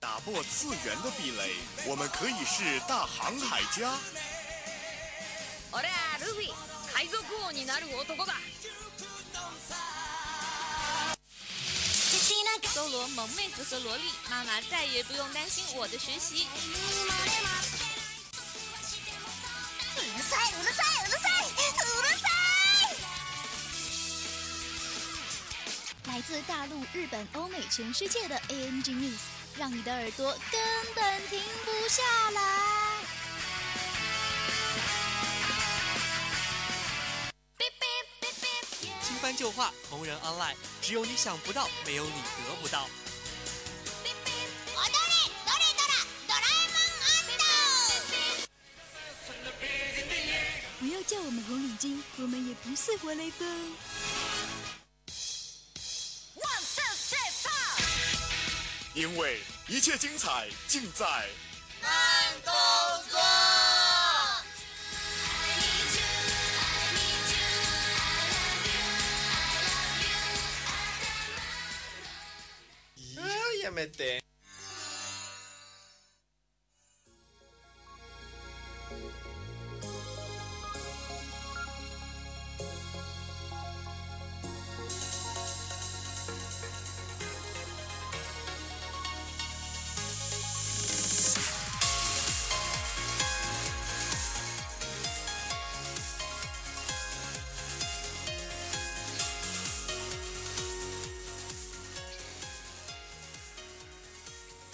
打破次元的壁垒，我们可以是大航海家。俺はルフィ海賊王になる男だ搜罗萌妹子和萝莉，妈妈再也不用担心我的学习。 自大陆、日本、欧美、全世界的 ANG News，让你的耳朵根本停不下来。新番旧话，同人 online，只有你想不到，没有你得不到。踊れどれドラドラえもん不要叫我们红领巾，我们也不是活雷锋。 因为一切精彩尽在慢动作。やめて。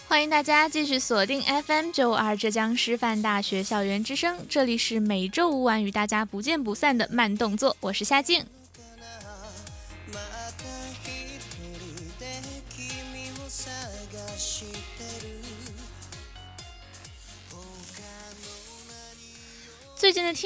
欢迎大家继续锁定 FM 九五二浙江师范大学校园之声，这里是每周五晚与大家不见不散的慢动作，我是夏静。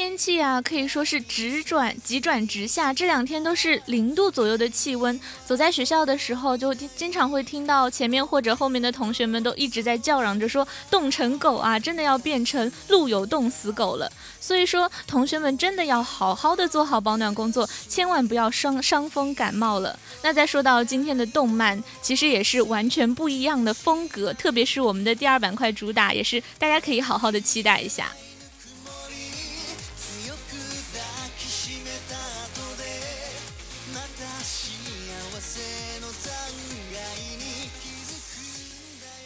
天气啊，可以说是直转急转直下，这两天都是零度左右的气温。走在学校的时候，就经常会听到前面或者后面的同学们都一直在叫嚷着说：“冻成狗啊，真的要变成路有冻死狗了。”所以说，同学们真的要好好的做好保暖工作，千万不要伤伤风感冒了。那再说到今天的动漫，其实也是完全不一样的风格，特别是我们的第二板块主打，也是大家可以好好的期待一下。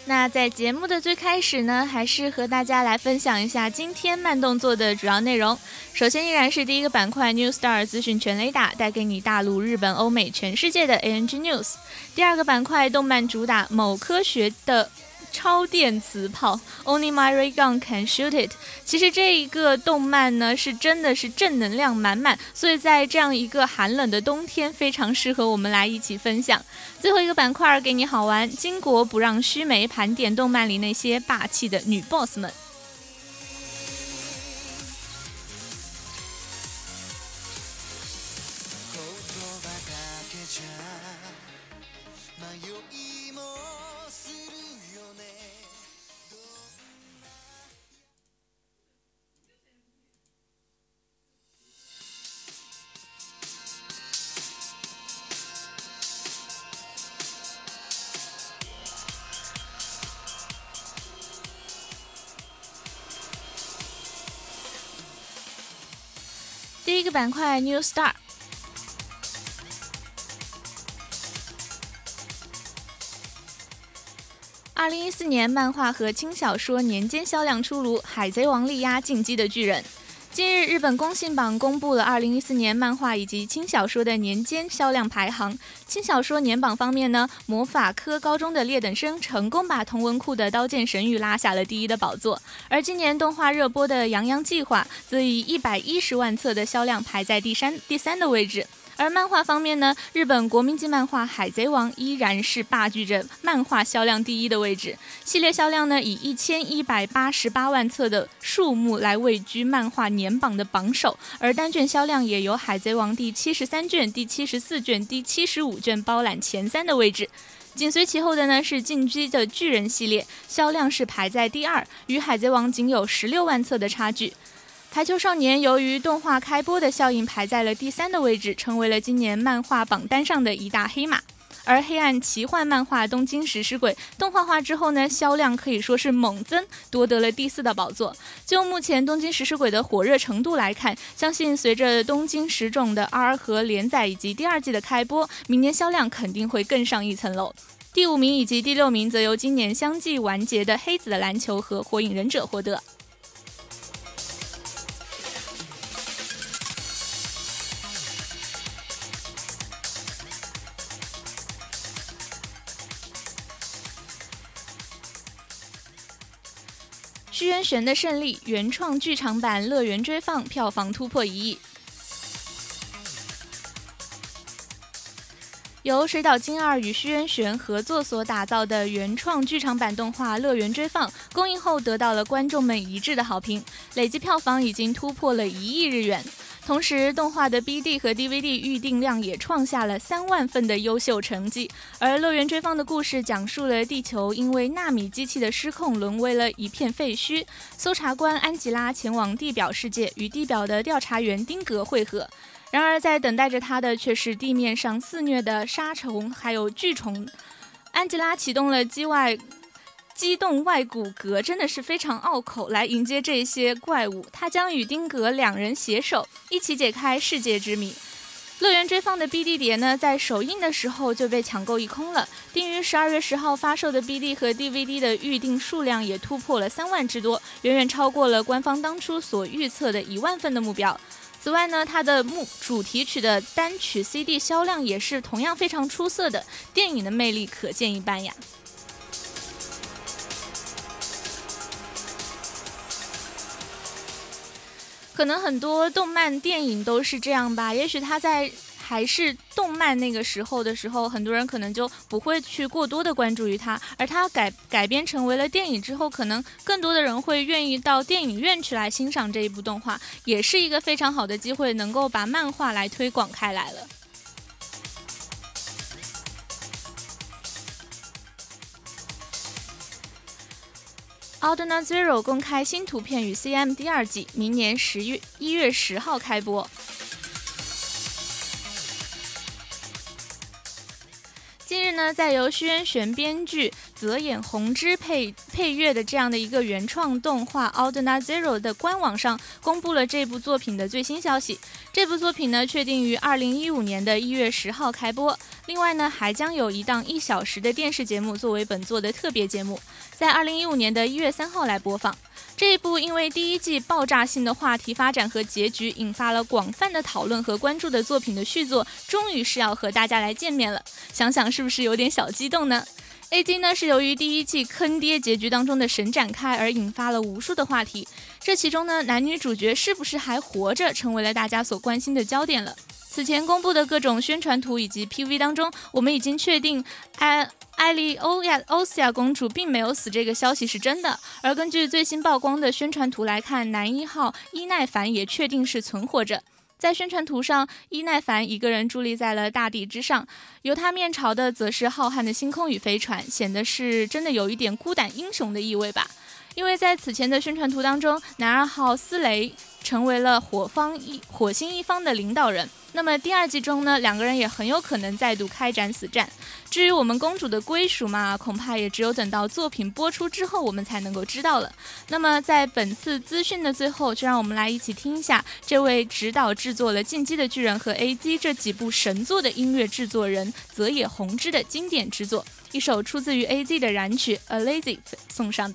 那在节目的最开始呢，还是和大家来分享一下今天慢动作的主要内容。首先依然是第一个板块 New Star 资讯全雷达，带给你大陆、日本、欧美、全世界的 ANG News。第二个板块动漫主打某科学的。超电磁炮，Only my ray gun can shoot it。其实这一个动漫呢，是真的是正能量满满，所以在这样一个寒冷的冬天，非常适合我们来一起分享。最后一个板块给你好玩，巾帼不让须眉，盘点动漫里那些霸气的女 boss 们。个板块 New Star。二零一四年漫画和轻小说年间销量出炉，《海贼王》力压《进击的巨人》。近日，日本公信榜公布了二零一四年漫画以及轻小说的年间销量排行。新小说年榜方面呢，魔法科高中的劣等生成功把同文库的《刀剑神域》拉下了第一的宝座，而今年动画热播的《洋洋计划》则以一百一十万册的销量排在第三第三的位置。而漫画方面呢，日本国民级漫画《海贼王》依然是霸据着漫画销量第一的位置，系列销量呢以一千一百八十八万册的数目来位居漫画年榜的榜首，而单卷销量也由《海贼王》第七十三卷、第七十四卷、第七十五卷包揽前三的位置。紧随其后的呢是《进击的巨人》系列，销量是排在第二，与《海贼王》仅有十六万册的差距。排球少年由于动画开播的效应排在了第三的位置，成为了今年漫画榜单上的一大黑马。而黑暗奇幻漫画《东京食尸鬼》动画化之后呢，销量可以说是猛增，夺得了第四的宝座。就目前《东京食尸鬼》的火热程度来看，相信随着《东京食种》的 R 和连载以及第二季的开播，明年销量肯定会更上一层楼。第五名以及第六名则由今年相继完结的《黑子的篮球》和《火影忍者》获得。玄的胜利，原创剧场版《乐园追放》票房突破一亿。由水岛精二与虚渊玄合作所打造的原创剧场版动画《乐园追放》公映后得到了观众们一致的好评，累计票房已经突破了一亿日元。同时，动画的 BD 和 DVD 预订量也创下了三万份的优秀成绩。而《乐园追放》的故事讲述了地球因为纳米机器的失控沦为了一片废墟，搜查官安吉拉前往地表世界与地表的调查员丁格会合。然而，在等待着他的却是地面上肆虐的沙虫还有巨虫。安吉拉启动了机外。机动外骨骼真的是非常拗口，来迎接这些怪物。他将与丁格两人携手，一起解开世界之谜。乐园追放的 BD 碟呢，在首映的时候就被抢购一空了。定于十二月十号发售的 BD 和 DVD 的预订数量也突破了三万之多，远远超过了官方当初所预测的一万份的目标。此外呢，它的目主题曲的单曲 CD 销量也是同样非常出色的，电影的魅力可见一斑呀。可能很多动漫电影都是这样吧，也许他在还是动漫那个时候的时候，很多人可能就不会去过多的关注于他，而他改改编成为了电影之后，可能更多的人会愿意到电影院去来欣赏这一部动画，也是一个非常好的机会，能够把漫画来推广开来了。《Aldna Zero》公开新图片与 CM 第二季，明年十月一月十号开播。近日呢，在由虚渊玄编剧、泽野弘之配配乐的这样的一个原创动画《Aldna Zero》的官网上，公布了这部作品的最新消息。这部作品呢，确定于二零一五年的一月十号开播。另外呢，还将有一档一小时的电视节目作为本作的特别节目，在二零一五年的一月三号来播放。这一部因为第一季爆炸性的话题发展和结局，引发了广泛的讨论和关注的作品的续作，终于是要和大家来见面了。想想是不是有点小激动呢？A G 呢是由于第一季坑爹结局当中的神展开而引发了无数的话题，这其中呢男女主角是不是还活着，成为了大家所关心的焦点了。此前公布的各种宣传图以及 PV 当中，我们已经确定艾艾莉欧亚欧西亚公主并没有死，这个消息是真的。而根据最新曝光的宣传图来看，男一号伊奈凡也确定是存活着。在宣传图上，伊奈凡一个人伫立在了大地之上，由他面朝的则是浩瀚的星空与飞船，显得是真的有一点孤胆英雄的意味吧。因为在此前的宣传图当中，男二号斯雷成为了火方一火星一方的领导人。那么第二季中呢，两个人也很有可能再度开展死战。至于我们公主的归属嘛，恐怕也只有等到作品播出之后，我们才能够知道了。那么在本次资讯的最后，就让我们来一起听一下这位指导制作了《进击的巨人》和《A.Z》这几部神作的音乐制作人泽野弘之的经典之作，一首出自于《A.Z》的燃曲《A Lazy》送上。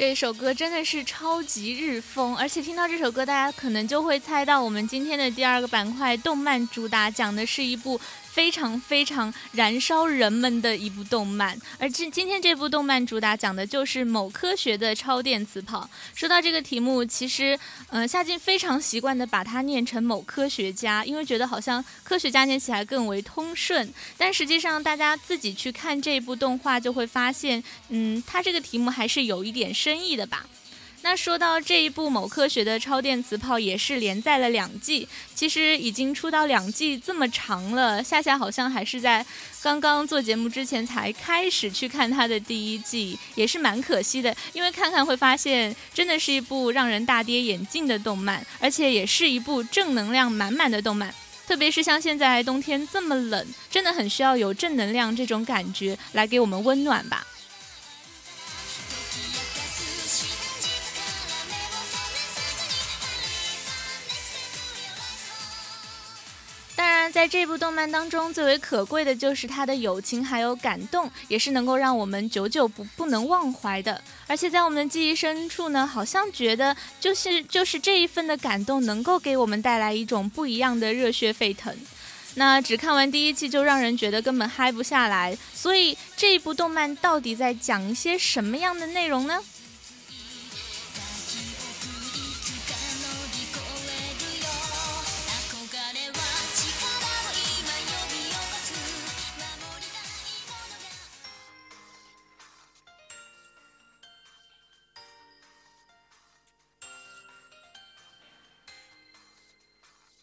这首歌真的是超级日风，而且听到这首歌，大家可能就会猜到我们今天的第二个板块——动漫主打，讲的是一部。非常非常燃烧人们的一部动漫，而今今天这部动漫主打讲的就是某科学的超电磁炮。说到这个题目，其实，嗯，夏静非常习惯的把它念成某科学家，因为觉得好像科学家念起来更为通顺。但实际上，大家自己去看这部动画就会发现，嗯，它这个题目还是有一点深意的吧。那说到这一部某科学的超电磁炮，也是连载了两季，其实已经出到两季这么长了。夏夏好像还是在刚刚做节目之前才开始去看它的第一季，也是蛮可惜的。因为看看会发现，真的是一部让人大跌眼镜的动漫，而且也是一部正能量满满的动漫。特别是像现在冬天这么冷，真的很需要有正能量这种感觉来给我们温暖吧。在这部动漫当中，最为可贵的就是他的友情还有感动，也是能够让我们久久不不能忘怀的。而且在我们的记忆深处呢，好像觉得就是就是这一份的感动，能够给我们带来一种不一样的热血沸腾。那只看完第一季就让人觉得根本嗨不下来，所以这一部动漫到底在讲一些什么样的内容呢？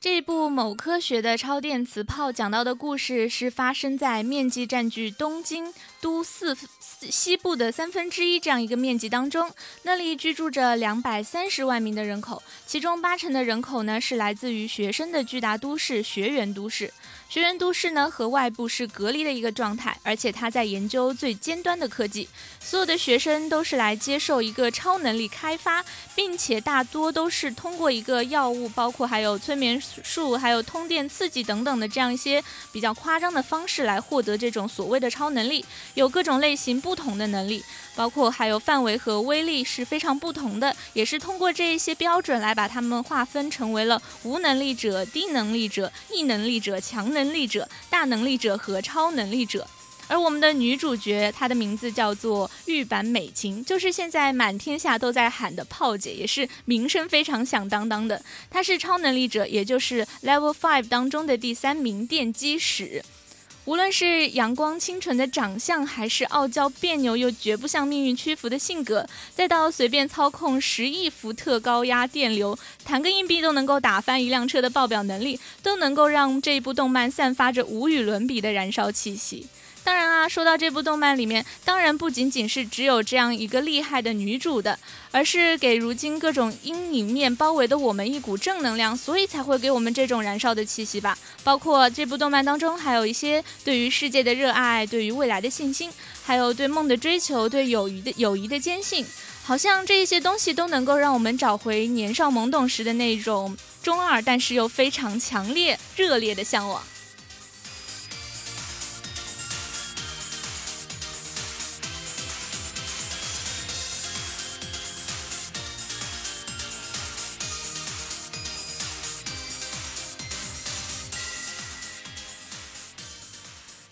这部某科学的超电磁炮讲到的故事是发生在面积占据东京都四西部的三分之一这样一个面积当中，那里居住着两百三十万名的人口，其中八成的人口呢是来自于学生的巨大都市学园都市。学员都市呢和外部是隔离的一个状态，而且他在研究最尖端的科技。所有的学生都是来接受一个超能力开发，并且大多都是通过一个药物，包括还有催眠术、还有通电刺激等等的这样一些比较夸张的方式来获得这种所谓的超能力。有各种类型不同的能力，包括还有范围和威力是非常不同的，也是通过这一些标准来把他们划分成为了无能力者、低能力者、异能力者、强。能能力者、大能力者和超能力者，而我们的女主角，她的名字叫做玉坂美琴，就是现在满天下都在喊的炮姐，也是名声非常响当当的。她是超能力者，也就是 Level Five 当中的第三名电机使。无论是阳光清纯的长相，还是傲娇别扭又绝不向命运屈服的性格，再到随便操控十亿伏特高压电流，弹个硬币都能够打翻一辆车的爆表能力，都能够让这部动漫散发着无与伦比的燃烧气息。当然啊，说到这部动漫里面，当然不仅仅是只有这样一个厉害的女主的，而是给如今各种阴影面包围的我们一股正能量，所以才会给我们这种燃烧的气息吧。包括这部动漫当中，还有一些对于世界的热爱，对于未来的信心，还有对梦的追求，对友谊的友谊的坚信，好像这一些东西都能够让我们找回年少懵懂时的那种中二，但是又非常强烈热烈的向往。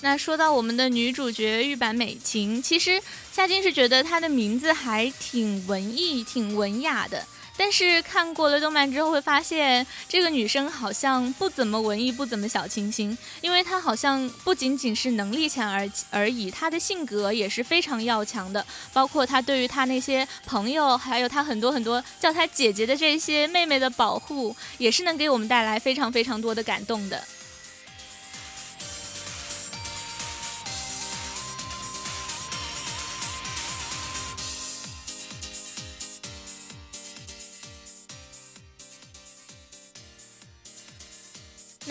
那说到我们的女主角玉坂美琴，其实夏金是觉得她的名字还挺文艺、挺文雅的。但是看过了动漫之后，会发现这个女生好像不怎么文艺，不怎么小清新。因为她好像不仅仅是能力强而而已，她的性格也是非常要强的。包括她对于她那些朋友，还有她很多很多叫她姐姐的这些妹妹的保护，也是能给我们带来非常非常多的感动的。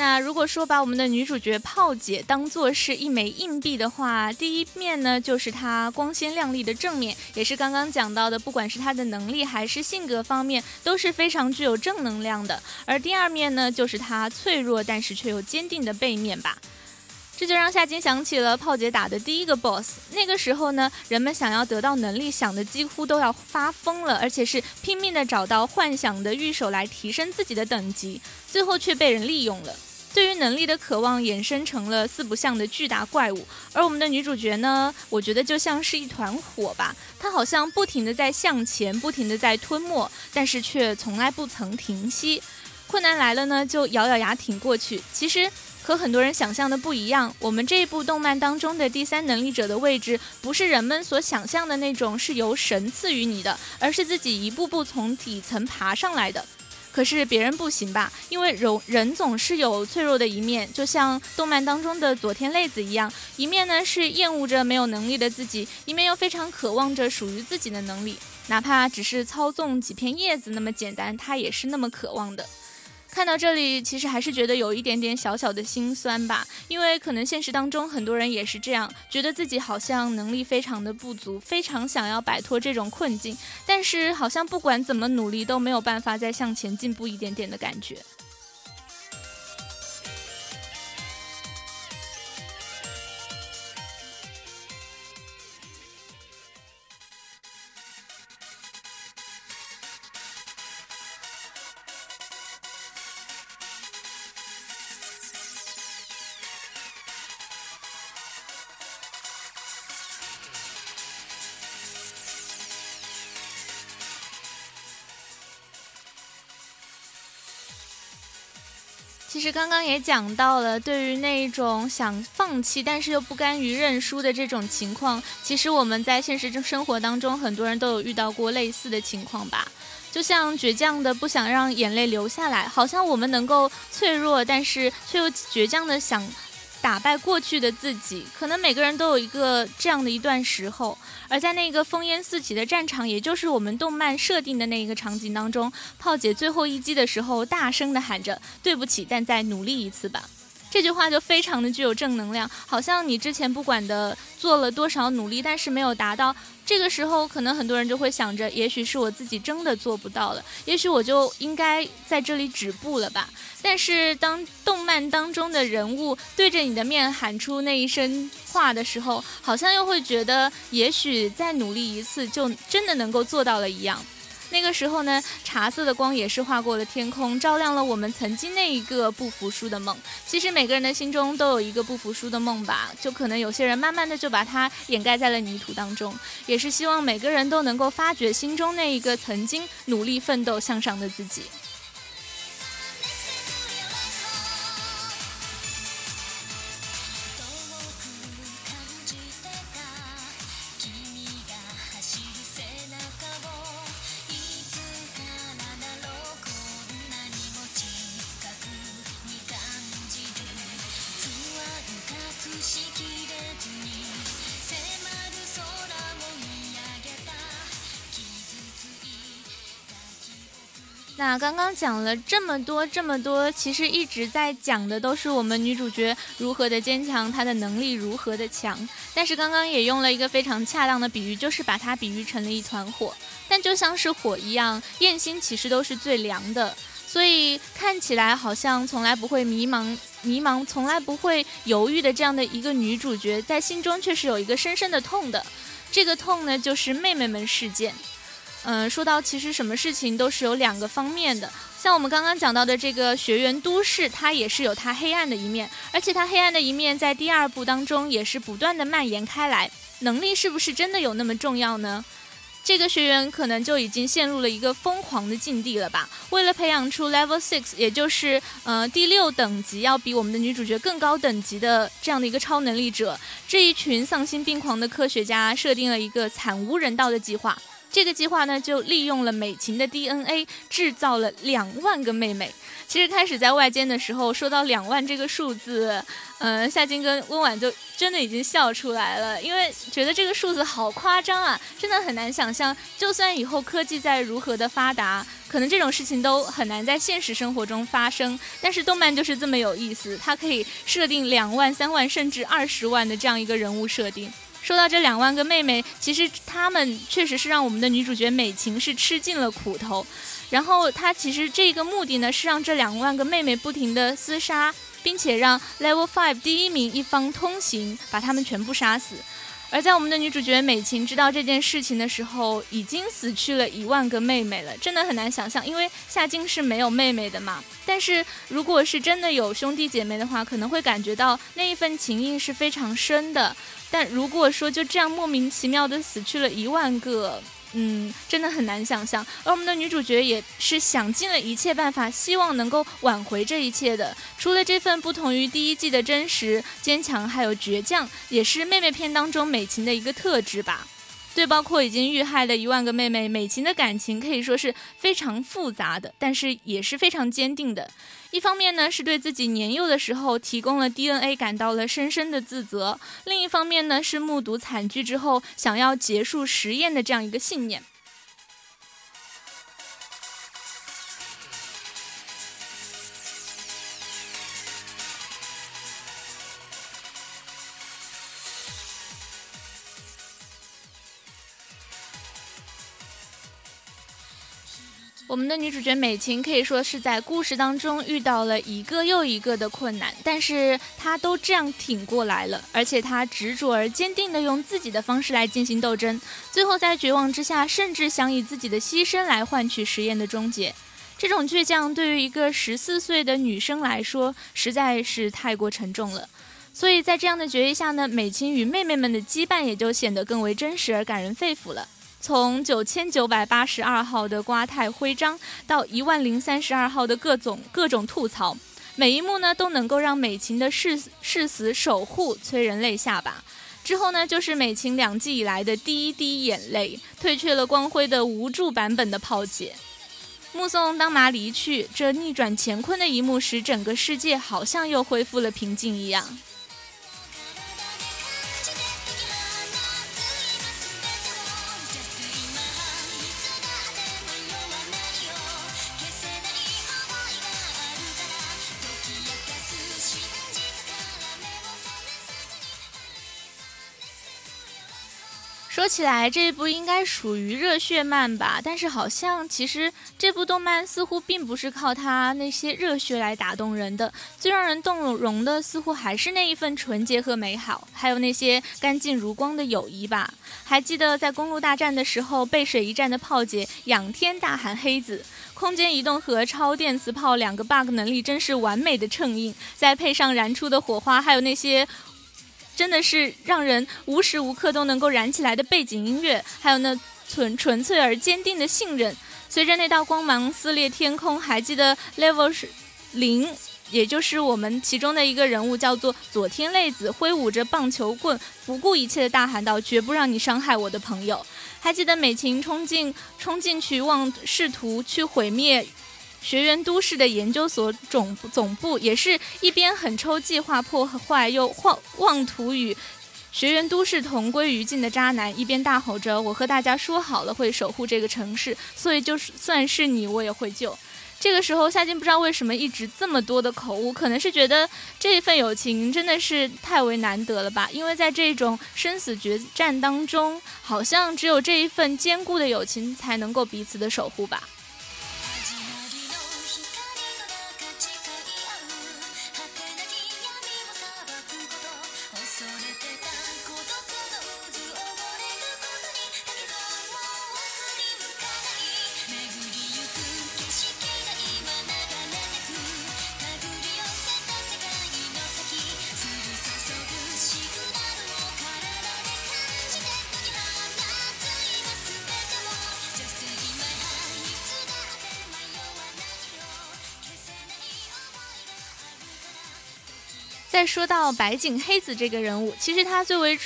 那如果说把我们的女主角炮姐当做是一枚硬币的话，第一面呢就是她光鲜亮丽的正面，也是刚刚讲到的，不管是她的能力还是性格方面都是非常具有正能量的。而第二面呢，就是她脆弱但是却又坚定的背面吧。这就让夏金想起了炮姐打的第一个 boss。那个时候呢，人们想要得到能力，想的几乎都要发疯了，而且是拼命的找到幻想的御手来提升自己的等级，最后却被人利用了。对于能力的渴望衍生成了四不像的巨大怪物，而我们的女主角呢，我觉得就像是一团火吧，她好像不停的在向前，不停的在吞没，但是却从来不曾停息。困难来了呢，就咬咬牙挺过去。其实。和很多人想象的不一样，我们这一部动漫当中的第三能力者的位置，不是人们所想象的那种是由神赐予你的，而是自己一步步从底层爬上来的。可是别人不行吧？因为人人总是有脆弱的一面，就像动漫当中的佐天泪子一样，一面呢是厌恶着没有能力的自己，一面又非常渴望着属于自己的能力，哪怕只是操纵几片叶子那么简单，他也是那么渴望的。看到这里，其实还是觉得有一点点小小的心酸吧，因为可能现实当中很多人也是这样，觉得自己好像能力非常的不足，非常想要摆脱这种困境，但是好像不管怎么努力都没有办法再向前进步一点点的感觉。刚刚也讲到了，对于那种想放弃但是又不甘于认输的这种情况，其实我们在现实生生活当中，很多人都有遇到过类似的情况吧。就像倔强的不想让眼泪流下来，好像我们能够脆弱，但是却又倔强的想。打败过去的自己，可能每个人都有一个这样的一段时候。而在那个烽烟四起的战场，也就是我们动漫设定的那一个场景当中，炮姐最后一击的时候，大声的喊着：“对不起，但再努力一次吧。”这句话就非常的具有正能量，好像你之前不管的做了多少努力，但是没有达到，这个时候可能很多人就会想着，也许是我自己真的做不到了，也许我就应该在这里止步了吧。但是当动漫当中的人物对着你的面喊出那一声话的时候，好像又会觉得，也许再努力一次，就真的能够做到了一样。那个时候呢，茶色的光也是划过了天空，照亮了我们曾经那一个不服输的梦。其实每个人的心中都有一个不服输的梦吧，就可能有些人慢慢的就把它掩盖在了泥土当中。也是希望每个人都能够发掘心中那一个曾经努力奋斗向上的自己。刚刚讲了这么多这么多，其实一直在讲的都是我们女主角如何的坚强，她的能力如何的强。但是刚刚也用了一个非常恰当的比喻，就是把它比喻成了一团火。但就像是火一样，焰心其实都是最凉的。所以看起来好像从来不会迷茫、迷茫，从来不会犹豫的这样的一个女主角，在心中却是有一个深深的痛的。这个痛呢，就是妹妹们事件。嗯，说到其实什么事情都是有两个方面的，像我们刚刚讲到的这个学员都市，它也是有它黑暗的一面，而且它黑暗的一面在第二部当中也是不断的蔓延开来。能力是不是真的有那么重要呢？这个学员可能就已经陷入了一个疯狂的境地了吧？为了培养出 Level Six，也就是呃第六等级，要比我们的女主角更高等级的这样的一个超能力者，这一群丧心病狂的科学家设定了一个惨无人道的计划。这个计划呢，就利用了美琴的 DNA 制造了两万个妹妹。其实开始在外间的时候，说到两万这个数字，嗯，夏金跟温婉就真的已经笑出来了，因为觉得这个数字好夸张啊，真的很难想象。就算以后科技再如何的发达，可能这种事情都很难在现实生活中发生。但是动漫就是这么有意思，它可以设定两万、三万甚至二十万的这样一个人物设定。说到这两万个妹妹，其实她们确实是让我们的女主角美琴是吃尽了苦头。然后她其实这个目的呢是让这两万个妹妹不停的厮杀，并且让 Level Five 第一名一方通行，把他们全部杀死。而在我们的女主角美琴知道这件事情的时候，已经死去了一万个妹妹了，真的很难想象，因为夏京是没有妹妹的嘛。但是如果是真的有兄弟姐妹的话，可能会感觉到那一份情谊是非常深的。但如果说就这样莫名其妙的死去了一万个，嗯，真的很难想象。而我们的女主角也是想尽了一切办法，希望能够挽回这一切的。除了这份不同于第一季的真实、坚强，还有倔强，也是妹妹片当中美琴的一个特质吧。对，包括已经遇害的一万个妹妹，美琴的感情可以说是非常复杂的，但是也是非常坚定的。一方面呢，是对自己年幼的时候提供了 DNA 感到了深深的自责；另一方面呢，是目睹惨剧之后想要结束实验的这样一个信念。我们的女主角美琴可以说是在故事当中遇到了一个又一个的困难，但是她都这样挺过来了，而且她执着而坚定地用自己的方式来进行斗争，最后在绝望之下，甚至想以自己的牺牲来换取实验的终结。这种倔强对于一个十四岁的女生来说实在是太过沉重了，所以在这样的决议下呢，美琴与妹妹们的羁绊也就显得更为真实而感人肺腑了。从九千九百八十二号的瓜太徽章到一万零三十二号的各种各种吐槽，每一幕呢都能够让美琴的誓誓死守护催人泪下吧。之后呢，就是美琴两季以来的第一滴眼泪，褪去了光辉的无助版本的炮姐。目送当麻离去，这逆转乾坤的一幕时，整个世界好像又恢复了平静一样。说起来，这部应该属于热血漫吧？但是好像其实这部动漫似乎并不是靠它那些热血来打动人的，最让人动容的似乎还是那一份纯洁和美好，还有那些干净如光的友谊吧。还记得在公路大战的时候，背水一战的炮姐仰天大喊“黑子”，空间移动和超电磁炮两个 bug 能力真是完美的衬映，再配上燃出的火花，还有那些。真的是让人无时无刻都能够燃起来的背景音乐，还有那纯纯粹而坚定的信任。随着那道光芒撕裂天空，还记得 Level 是零，也就是我们其中的一个人物叫做佐天泪子，挥舞着棒球棍，不顾一切的大喊道：“绝不让你伤害我的朋友。”还记得美琴冲进冲进去，望试图去毁灭。学园都市的研究所总总部也是一边狠抽计划破坏，又妄妄图与学园都市同归于尽的渣男，一边大吼着：“我和大家说好了，会守护这个城市，所以就算是你，我也会救。”这个时候，夏金不知道为什么一直这么多的口误，可能是觉得这一份友情真的是太为难得了吧？因为在这种生死决战当中，好像只有这一份坚固的友情才能够彼此的守护吧。说到白井黑子这个人物，其实他最为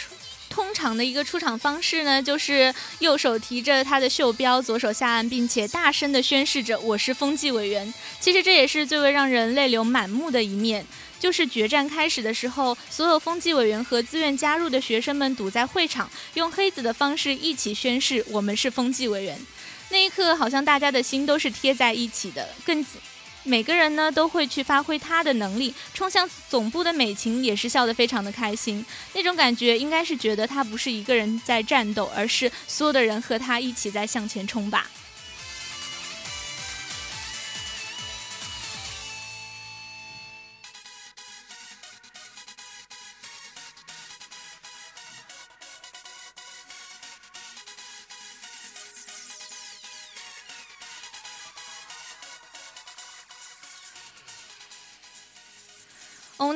通常的一个出场方式呢，就是右手提着他的袖标，左手下按，并且大声的宣誓着“我是风纪委员”。其实这也是最为让人泪流满目的一面，就是决战开始的时候，所有风纪委员和自愿加入的学生们堵在会场，用黑子的方式一起宣誓“我们是风纪委员”。那一刻，好像大家的心都是贴在一起的，更。每个人呢都会去发挥他的能力，冲向总部的美琴也是笑得非常的开心，那种感觉应该是觉得他不是一个人在战斗，而是所有的人和他一起在向前冲吧。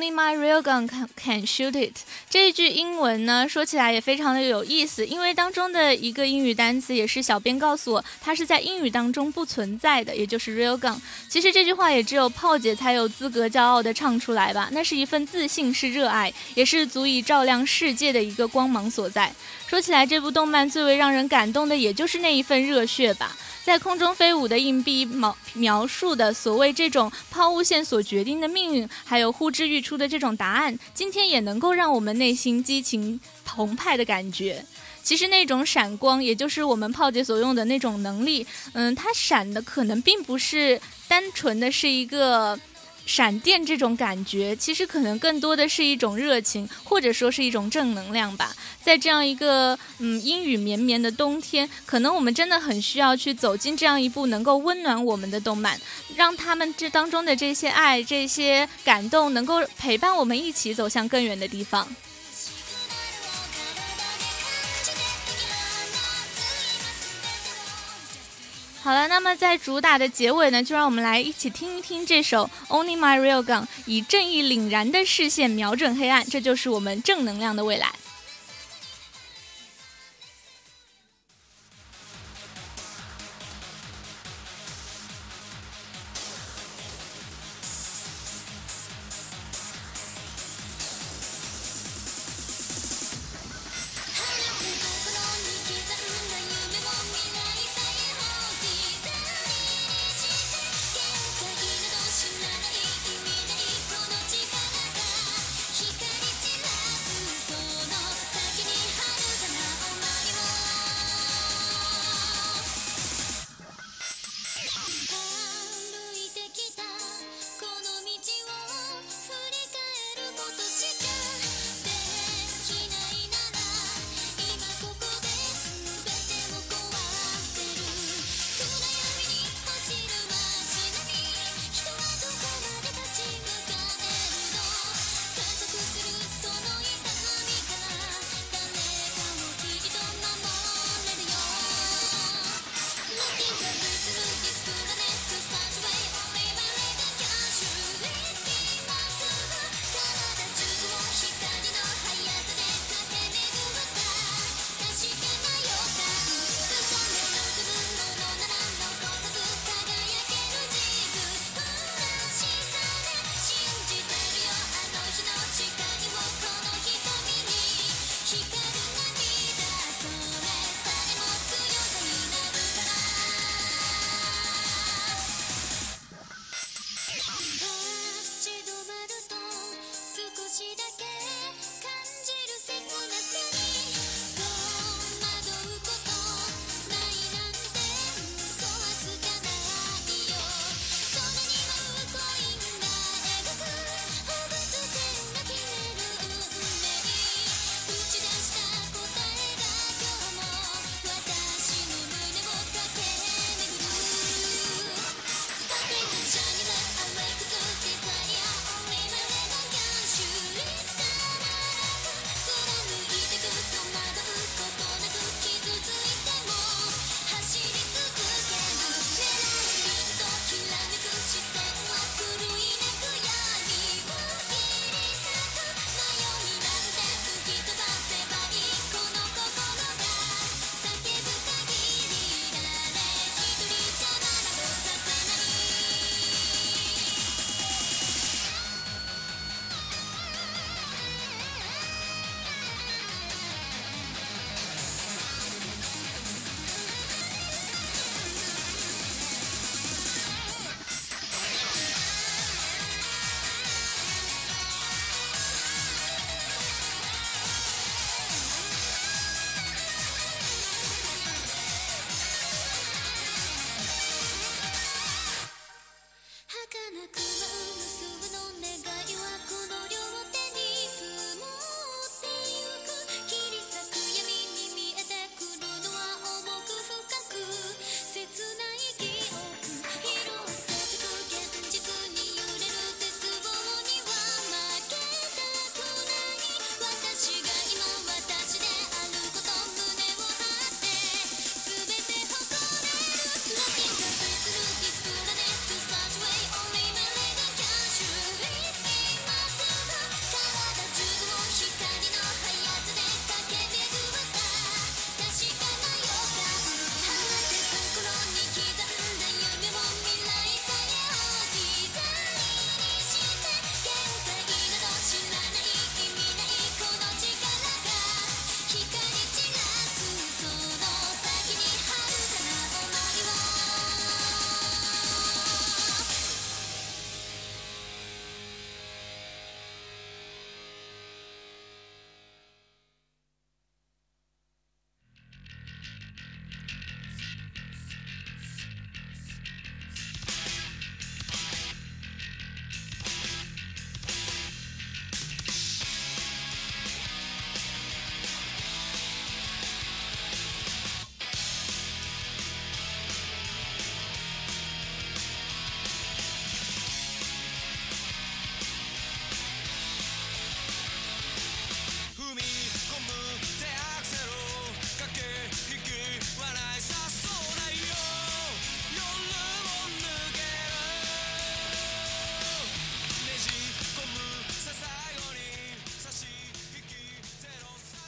Only my real gun can can shoot it。这一句英文呢，说起来也非常的有意思，因为当中的一个英语单词也是小编告诉我，它是在英语当中不存在的，也就是 real gun。其实这句话也只有炮姐才有资格骄傲的唱出来吧，那是一份自信，是热爱，也是足以照亮世界的一个光芒所在。说起来，这部动漫最为让人感动的，也就是那一份热血吧。在空中飞舞的硬币描描述的所谓这种抛物线所决定的命运，还有呼之欲出的这种答案，今天也能够让我们内心激情澎湃的感觉。其实那种闪光，也就是我们炮姐所用的那种能力，嗯，它闪的可能并不是单纯的是一个。闪电这种感觉，其实可能更多的是一种热情，或者说是一种正能量吧。在这样一个嗯阴雨绵绵的冬天，可能我们真的很需要去走进这样一部能够温暖我们的动漫，让他们这当中的这些爱、这些感动，能够陪伴我们一起走向更远的地方。好了，那么在主打的结尾呢，就让我们来一起听一听这首《Only My Real Gun》，以正义凛然的视线瞄准黑暗，这就是我们正能量的未来。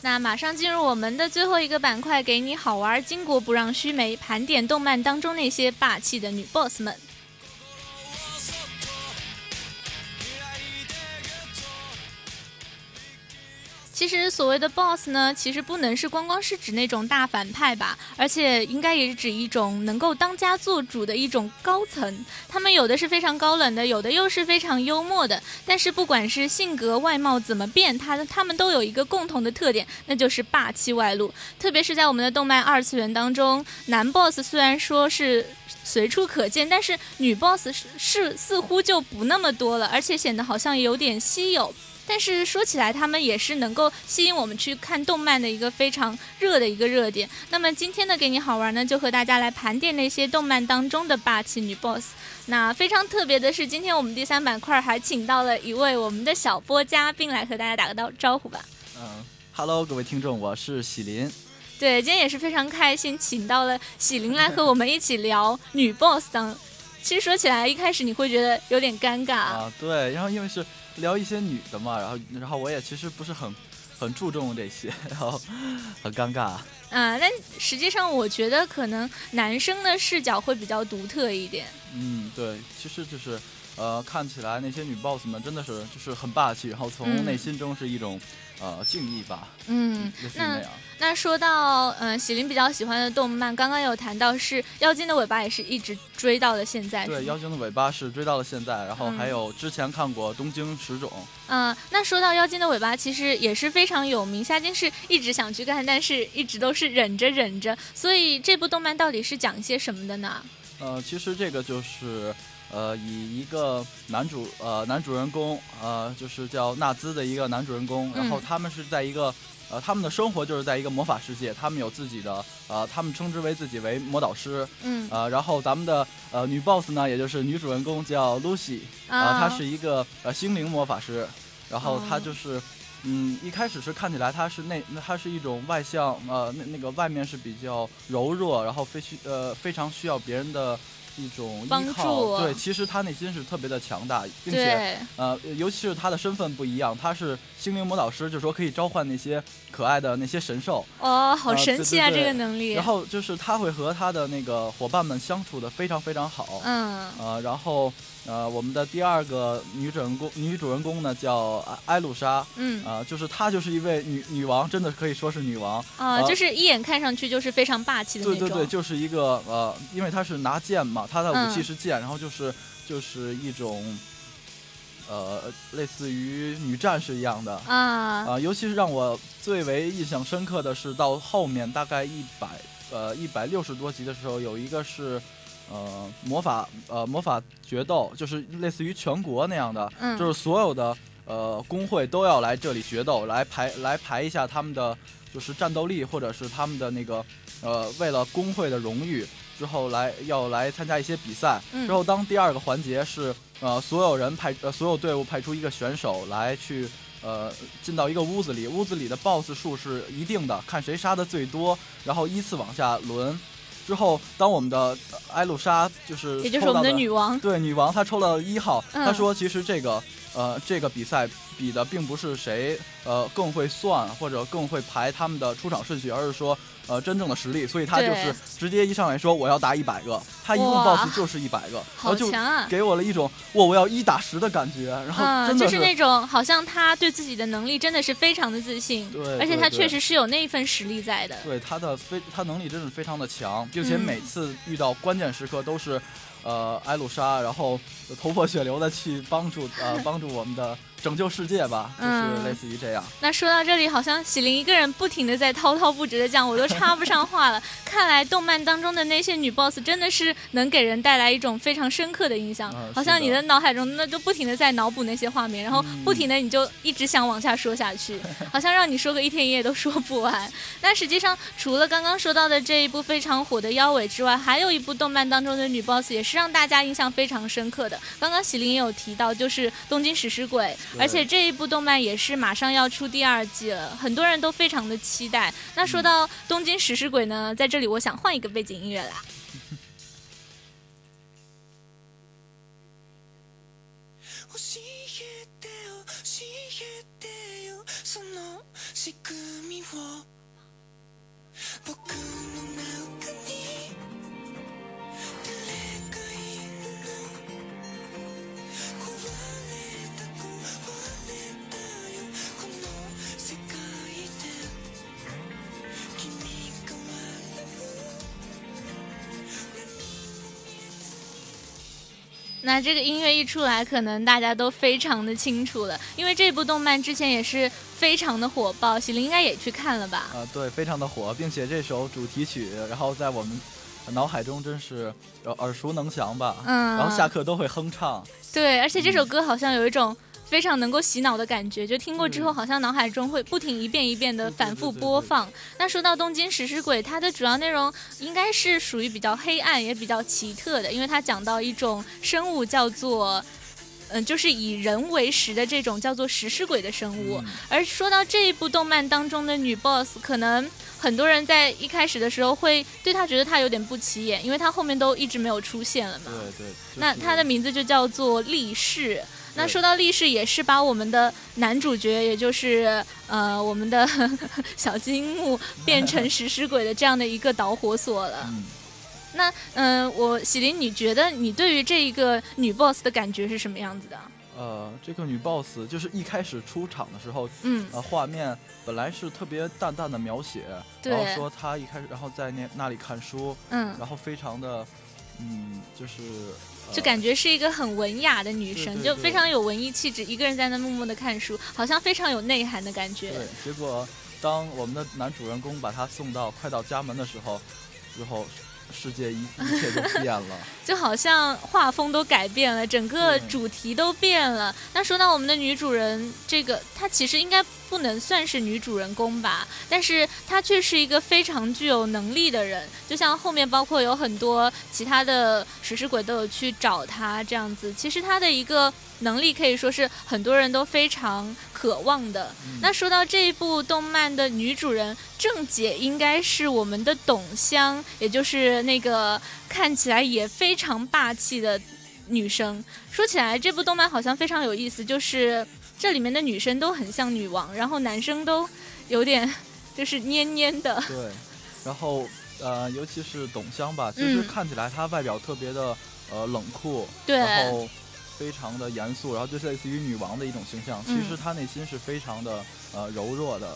那马上进入我们的最后一个板块，给你好玩，巾帼不让须眉，盘点动漫当中那些霸气的女 boss 们。所谓的 boss 呢，其实不能是光光是指那种大反派吧，而且应该也是指一种能够当家做主的一种高层。他们有的是非常高冷的，有的又是非常幽默的。但是不管是性格外貌怎么变，他他们都有一个共同的特点，那就是霸气外露。特别是在我们的动漫二次元当中，男 boss 虽然说是随处可见，但是女 boss 是是似乎就不那么多了，而且显得好像有点稀有。但是说起来，他们也是能够吸引我们去看动漫的一个非常热的一个热点。那么今天的给你好玩呢，就和大家来盘点那些动漫当中的霸气女 boss。那非常特别的是，今天我们第三板块还请到了一位我们的小波嘉宾来和大家打个招招呼吧。嗯，Hello，各位听众，我是喜林。对，今天也是非常开心，请到了喜林来和我们一起聊女 boss 当。其实说起来，一开始你会觉得有点尴尬啊。对，然后因为是。聊一些女的嘛，然后然后我也其实不是很很注重这些，然后很尴尬。啊，但实际上我觉得可能男生的视角会比较独特一点。嗯，对，其实就是呃，看起来那些女 boss 们真的是就是很霸气，然后从内心中是一种。呃，敬意吧。嗯，那那说到嗯，喜林比较喜欢的动漫，刚刚有谈到是《妖精的尾巴》，也是一直追到了现在。对，《妖精的尾巴》是追到了现在，然后还有之前看过《东京十种》。嗯，那说到《妖精的尾巴》，其实也是非常有名，夏金是一直想去看，但是一直都是忍着忍着。所以这部动漫到底是讲一些什么的呢？呃，其实这个就是。呃，以一个男主呃男主人公呃就是叫纳兹的一个男主人公，然后他们是在一个呃他们的生活就是在一个魔法世界，他们有自己的呃他们称之为自己为魔导师，嗯呃然后咱们的呃女 boss 呢，也就是女主人公叫 Lucy，啊她是一个呃心灵魔法师，然后她就是嗯一开始是看起来她是那她是一种外向呃那那个外面是比较柔弱，然后非需呃非常需要别人的。一种依靠，对，其实他内心是特别的强大，并且呃，尤其是他的身份不一样，他是心灵魔导师，就是说可以召唤那些可爱的那些神兽。哦，好神奇啊，这个能力。然后就是他会和他的那个伙伴们相处的非常非常好。嗯。呃，然后。呃，我们的第二个女主人公，女主人公呢叫艾艾露莎，嗯，啊，就是她就是一位女女王，真的可以说是女王啊，就是一眼看上去就是非常霸气的那种。对对对，就是一个呃，因为她是拿剑嘛，她的武器是剑，然后就是就是一种，呃，类似于女战士一样的啊啊，尤其是让我最为印象深刻的是到后面大概一百呃一百六十多集的时候，有一个是。呃，魔法呃魔法决斗就是类似于全国那样的，就是所有的呃工会都要来这里决斗，来排来排一下他们的就是战斗力，或者是他们的那个呃为了工会的荣誉之后来要来参加一些比赛。之后当第二个环节是呃所有人派呃所有队伍派出一个选手来去呃进到一个屋子里，屋子里的 BOSS 数是一定的，看谁杀的最多，然后依次往下轮。之后，当我们的艾露莎就是，也就是我们的女王，对女王，她抽了一号。她说，其实这个，呃，这个比赛比的并不是谁，呃，更会算或者更会排他们的出场顺序，而是说。呃，真正的实力，所以他就是直接一上来说我要打一百个，他一共 boss 就是一百个，然后就给我了一种我我要一打十的感觉，然后真的是那种好像他对自己的能力真的是非常的自信，对，而且他确实是有那一份实力在的，对他的非他能力真是非常的强，并且每次遇到关键时刻都是，呃，艾露莎，然后头破血流的去帮助呃帮助我们的。拯救世界吧，就是类似于这样。那说到这里，好像喜灵一个人不停的在滔滔不绝的讲，我都插不上话了。看来动漫当中的那些女 boss 真的是能给人带来一种非常深刻的印象，好像你的脑海中那就不停的在脑补那些画面，然后不停的你就一直想往下说下去，好像让你说个一天一夜都说不完。那实际上除了刚刚说到的这一部非常火的妖尾之外，还有一部动漫当中的女 boss 也是让大家印象非常深刻的。刚刚喜灵也有提到，就是东京食尸鬼。而且这一部动漫也是马上要出第二季了，很多人都非常的期待。那说到东京食尸鬼呢，在这里我想换一个背景音乐啦。那这个音乐一出来，可能大家都非常的清楚了，因为这部动漫之前也是非常的火爆，喜林应该也去看了吧？啊、对，非常的火，并且这首主题曲，然后在我们脑海中真是呃耳熟能详吧。嗯然后下课都会哼唱。对，而且这首歌好像有一种非常能够洗脑的感觉，就听过之后，好像脑海中会不停一遍一遍的反复播放。那说到《东京食尸鬼》，它的主要内容应该是属于比较黑暗，也比较奇特的，因为它讲到一种生物叫做。嗯，就是以人为食的这种叫做食尸鬼的生物。嗯而说到这一部动漫当中的女 boss，可能很多人在一开始的时候会对她觉得她有点不起眼，因为她后面都一直没有出现了嘛。对对。那就是它的名字就叫做力士。那说到力士，也是把我们的男主角，也就是呃我们的 小金木变成食尸鬼的这样的一个导火索了。嗯，那嗯、呃我喜林，你觉得你对于这一个女 boss 的感觉是什么样子的？呃，这个女 boss 就是一开始出场的时候，嗯，呃，画面本来是特别淡淡的描写，对然后说她一开始，然后在那那里看书，嗯，然后非常的，嗯，就是。呃就感觉是一个很文雅的女生，就非常有文艺气质，一个人在那默默的看书，好像非常有内涵的感觉。对，结果当我们的男主人公把她送到快到家门的时候，之后世界一一切都变了。就好像画风都改变了，整个主题都变了。那说到我们的女主人，这个她其实应该不能算是女主人公吧，但是她却是一个非常具有能力的人。就像后面包括有很多其他的食尸鬼都有去找她这样子，其实她的一个能力可以说是很多人都非常渴望的。嗯那说到这一部动漫的女主人郑姐，应该是我们的董香，也就是那个看起来也非常霸气的女生。说起来，这部动漫好像非常有意思，就是这里面的女生都很像女王，然后男生都有点就是蔫蔫的。对，然后呃，尤其是董香吧，其实嗯看起来她外表特别的呃冷酷，对然后非常的严肃，然后就是类似于女王的一种形象。嗯其实她内心是非常的呃柔弱的。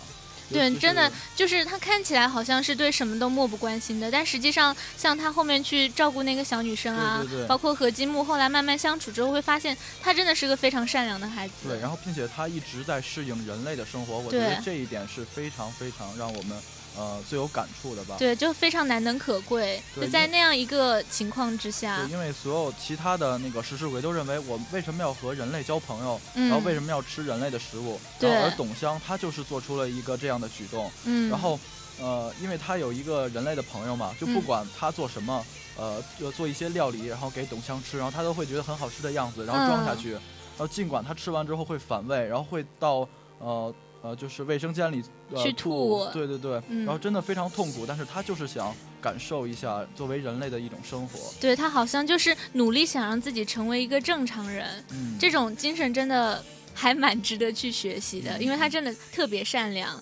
对真的就是她看起来好像是对什么都漠不关心的，但实际上像她后面去照顾那个小女生啊，对对对包括和金木后来慢慢相处之后，会发现她真的是个非常善良的孩子。对，然后并且她一直在适应人类的生活，我觉得这一点是非常非常让我们呃最有感触的吧。对，就非常难能可贵。就在那样一个情况之下对，，因为所有其他的那个食尸鬼都认为我为什么要和人类交朋友，嗯，然后为什么要吃人类的食物，对然后而董香她就是做出了一个这样的举动，嗯，然后呃，因为她有一个人类的朋友嘛，就不嗯管她做什么，呃，就做一些料理，然后给董香吃，然后她都会觉得很好吃的样子，然后装下嗯去，然后尽管他吃完之后会反胃，然后会到呃。呃，就是卫生间里、呃、去吐吐。对对对，嗯。然后真的非常痛苦，但是他就是想感受一下作为人类的一种生活，对他好像就是努力想让自己成为一个正常人，嗯，这种精神真的还蛮值得去学习的，嗯。因为他真的特别善良。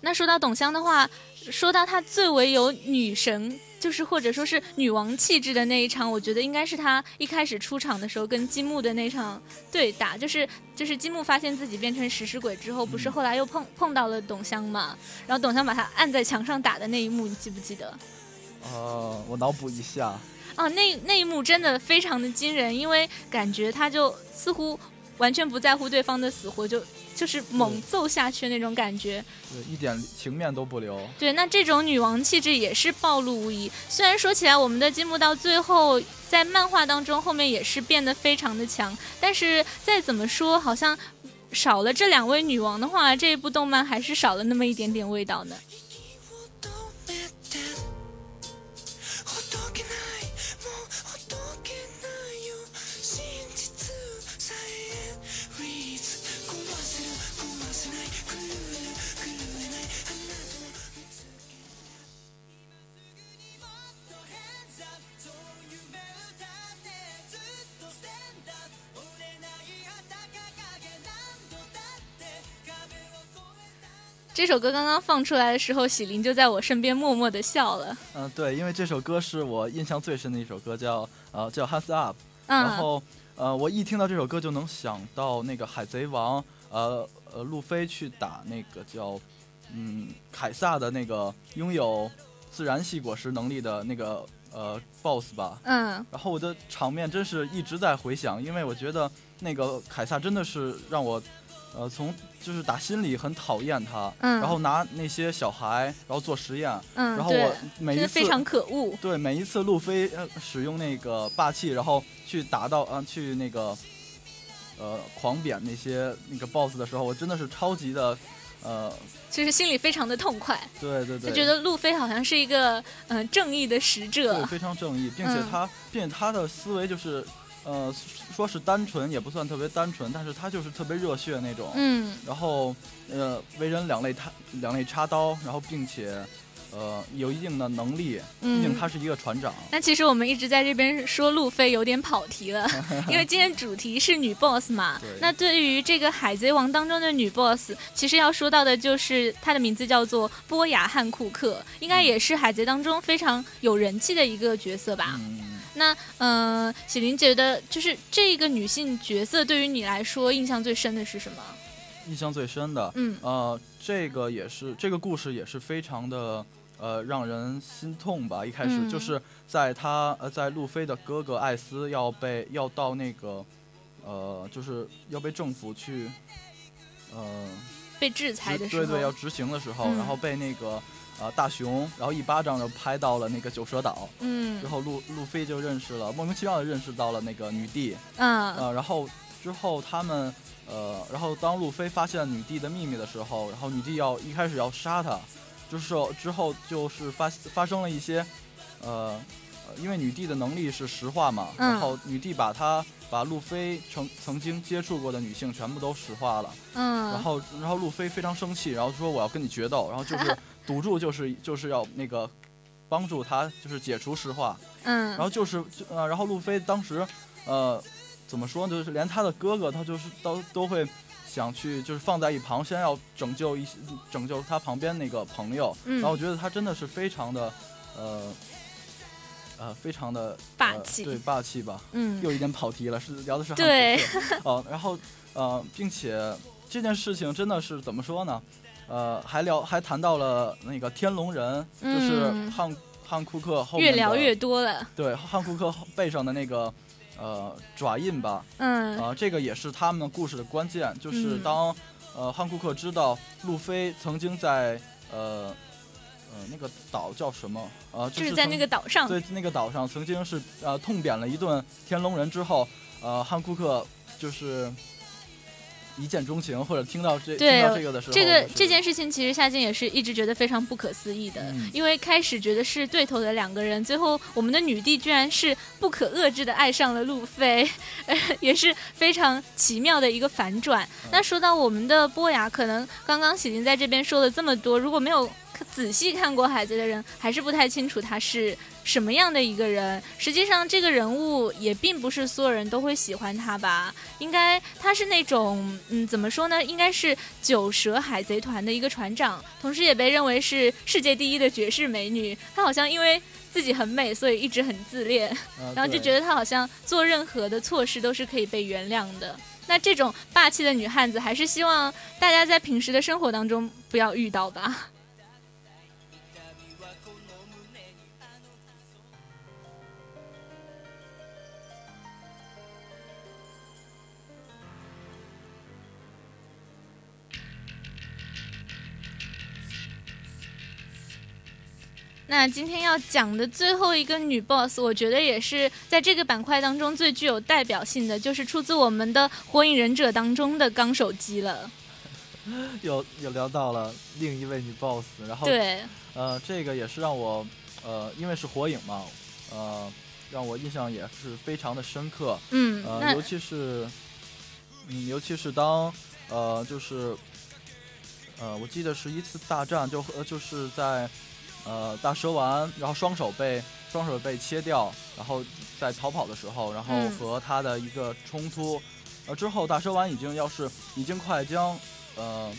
那说到董香的话，说到她最为有女神，就是或者说是女王气质的那一场，我觉得应该是她一开始出场的时候跟金木的那场对打，就是就是金木发现自己变成食尸鬼之后，不是嗯后来又碰碰到了董香嘛，然后董香把他按在墙上打的那一幕，你记不记得？呃，我脑补一下，哦，那那一幕真的非常的惊人，因为感觉他就似乎完全不在乎对方的死活，就就是猛揍下去那种感觉。对，一点情面都不留。对，那这种女王气质也是暴露无遗。虽然说起来，我们的金木到最后在漫画当中后面也是变得非常的强，但是再怎么说，好像少了这两位女王的话，这一部动漫还是少了那么一点点味道呢。这首歌刚刚放出来的时候，喜林就在我身边默默的笑了。嗯、对，因为这首歌是我印象最深的一首歌，叫呃叫《Hands Up》。然嗯后呃，我一听到这首歌就能想到那个海贼王，呃呃，路飞去打那个叫嗯凯撒的那个拥有自然系果实能力的那个呃 BOSS 吧。嗯然后我的场面真是一直在回想，因为我觉得那个凯撒真的是让我，呃，从就是打心里很讨厌他，嗯，然后拿那些小孩，然后做实验，嗯，然后我每一次非常可恶。对每一次路飞呃使用那个霸气，然后去打到呃去那个呃狂扁那些那个 BOSS 的时候，我真的是超级的呃，就是心里非常的痛快，对对对，就觉得路飞好像是一个嗯、呃正义的使者对者。非常正义，并且嗯他、并且他的思维就是。呃，说是单纯也不算特别单纯，但是他就是特别热血那种。嗯然后呃，为人两肋插两肋插刀，然后并且呃有一定的能力，毕竟嗯。他是一个船长。那其实我们一直在这边说路飞有点跑题了，因为今天主题是女 boss 嘛对。那对于这个海贼王当中的女 boss，其实要说到的就是她的名字叫做波雅汉库克，应该也是海贼当中非常有人气的一个角色吧。嗯，那嗯、呃喜林觉得就是这个女性角色对于你来说印象最深的是什么？印象最深的，嗯呃，这个也是这个故事也是非常的呃让人心痛吧。一开始、嗯就是在他呃在路飞的哥哥艾斯要被要到那个呃就是要被政府去呃被制裁的时候，对对要执行的时候，嗯然后被那个呃大雄然后一巴掌就拍到了那个九蛇岛，嗯。之后路路飞就认识了莫名其妙的认识到了那个女帝，嗯。呃，然后之后他们，呃，然后当路飞发现女帝的秘密的时候，然后女帝要一开始要杀他，就是说之后就是发发生了一些，呃，呃因为女帝的能力是石化嘛，嗯然后女帝把她把路飞曾曾经接触过的女性全部都石化了，嗯，然后然后路飞非常生气，然后说我要跟你决斗，然后就是 赌注就是就是要那个帮助他就是解除石化，嗯，然后就是就呃，然后路飞当时，呃，怎么说呢？就是连他的哥哥，他就是都都会想去，就是放在一旁，先要拯救一些拯救他旁边那个朋友。嗯然后我觉得他真的是非常的，呃，呃，非常的霸气呃对霸气吧。嗯又一点跑题了，是聊的是汉对普克哦，然后呃，并且这件事情真的是怎么说呢？呃，还聊还谈到了那个天龙人，就是嗯。汉汉库克后面越聊越多了。对，汉库克背上的那个呃爪印吧，嗯。啊、这个也是他们故事的关键，就是嗯。当、呃汉库克知道路飞曾经在呃呃那个岛叫什么？呃，就是是在那个岛上，对那个岛上曾经是呃痛扁了一顿天龙人之后，呃汉库克就是一见钟情，或者听到这听到这个的时候，这个这件事情其实夏静也是一直觉得非常不可思议的，嗯因为开始觉得是对头的两个人，最后我们的女帝居然是不可遏制的爱上了路飞，呃 也是非常奇妙的一个反转。嗯那说到我们的波雅，可能刚刚喜林在这边说了这么多，如果没有仔细看过《海贼》的人，还是不太清楚他是什么样的一个人。实际上，这个人物也并不是所有人都会喜欢他吧。应该他是那种，嗯，怎么说呢？应该是九蛇海贼团的一个船长，同时也被认为是世界第一的绝世美女。她好像因为自己很美，所以一直很自恋，呃 然后就觉得她好像做任何的错事都是可以被原谅的。那这种霸气的女汉子，还是希望大家在平时的生活当中不要遇到吧。那今天要讲的最后一个女 boss，我觉得也是在这个板块当中最具有代表性的，就是出自我们的《火影忍者》当中的纲手机了。又又聊到了另一位女 boss，然后对，呃，这个也是让我，呃，因为是火影嘛，呃，让我印象也是非常的深刻。嗯，呃，那尤其是，嗯，尤其是当，呃，就是，呃，我记得是一次大战，就呃就是在，呃，大蛇丸，然后双手被双手被切掉，然后在逃跑的时候，然后嗯和他的一个冲突，呃，之后大蛇丸已经要是已经快将，呃。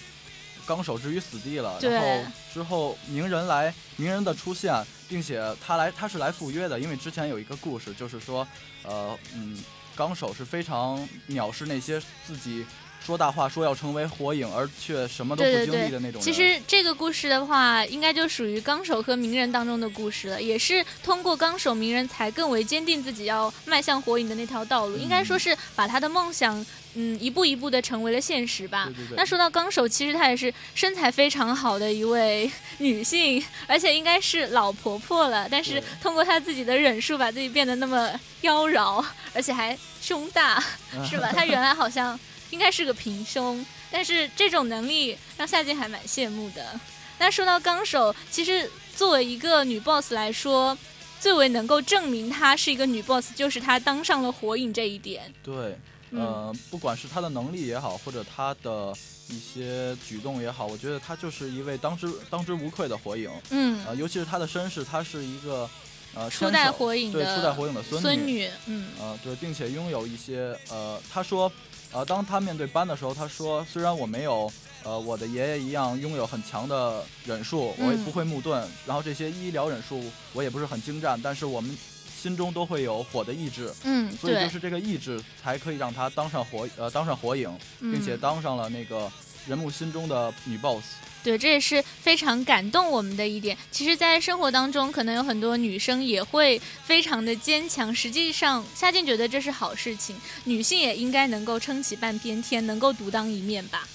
纲手置于死地了。然后之后鸣人来，鸣人的出现，并且他来他是来赴约的，因为之前有一个故事，就是说，呃嗯，纲手是非常藐视那些自己说大话说要成为火影，而却什么都不经历的那种人。其实这个故事的话，应该就属于纲手和鸣人当中的故事了，也是通过纲手鸣人才更为坚定自己要迈向火影的那条道路，应该说是把他的梦想，嗯，一步一步的成为了现实吧。对对对那说到纲手，其实她也是身材非常好的一位女性，而且应该是老婆婆了。但是通过她自己的忍术，把自己变得那么妖娆，而且还胸大，是吧？她原来好像应该是个平胸，但是这种能力让夏静还蛮羡慕的。那说到纲手，其实作为一个女 boss 来说，最为能够证明她是一个女 boss，就是她当上了火影这一点。对，嗯，呃，不管是她的能力也好，或者她的一些举动也好，我觉得她就是一位当之当之无愧的火影。嗯，呃，尤其是她的身世，她是一个呃初代火影的对初代火影的孙孙女，嗯呃，对，并且拥有一些呃，他说，呃，当他面对斑的时候，他说，虽然我没有呃我的爷爷一样拥有很强的忍术，我也嗯。不会木盾，然后这些医疗忍术我也不是很精湛，但是我们心中都会有火的意志，嗯，所以就，是这个意志才可以让他当上火呃当上火影，并且嗯。当上了那个人们心中的女 boss。对，这也是非常感动我们的一点。其实，在生活当中，可能有很多女生也会非常的坚强。实际上，夏静觉得这是好事情，女性也应该能够撑起半边天，能够独当一面吧。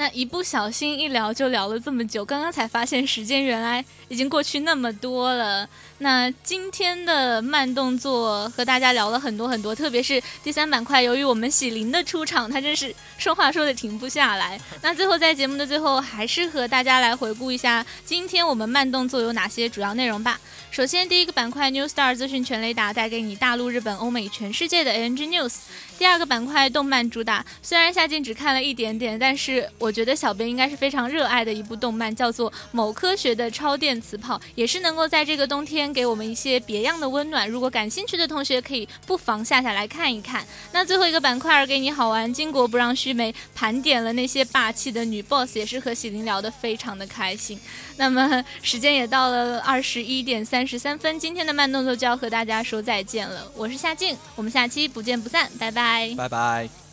那一不小心一聊就聊了这么久，刚刚才发现时间原来已经过去那么多了。那今天的慢动作和大家聊了很多很多，特别是第三板块，由于我们喜林的出场，他真是说话说的停不下来。那最后在节目的最后，还是和大家来回顾一下今天我们慢动作有哪些主要内容吧。首先，第一个板块 New Star 资讯全雷达带给你大陆、日本、欧美、全世界的 ANG News。第二个板块动漫主打，虽然夏静只看了一点点，但是我觉得小编应该是非常热爱的一部动漫，叫做《某科学的超电磁炮》，也是能够在这个冬天给我们一些别样的温暖。如果感兴趣的同学可以不妨下下来看一看。那最后一个板块儿给你好玩，巾帼不让须眉，盘点了那些霸气的女 boss，也是和喜林聊得非常的开心。那么时间也到了二十一点三十三分，今天的慢动作就要和大家说再见了。我是夏静，我们下期不见不散，拜拜。拜。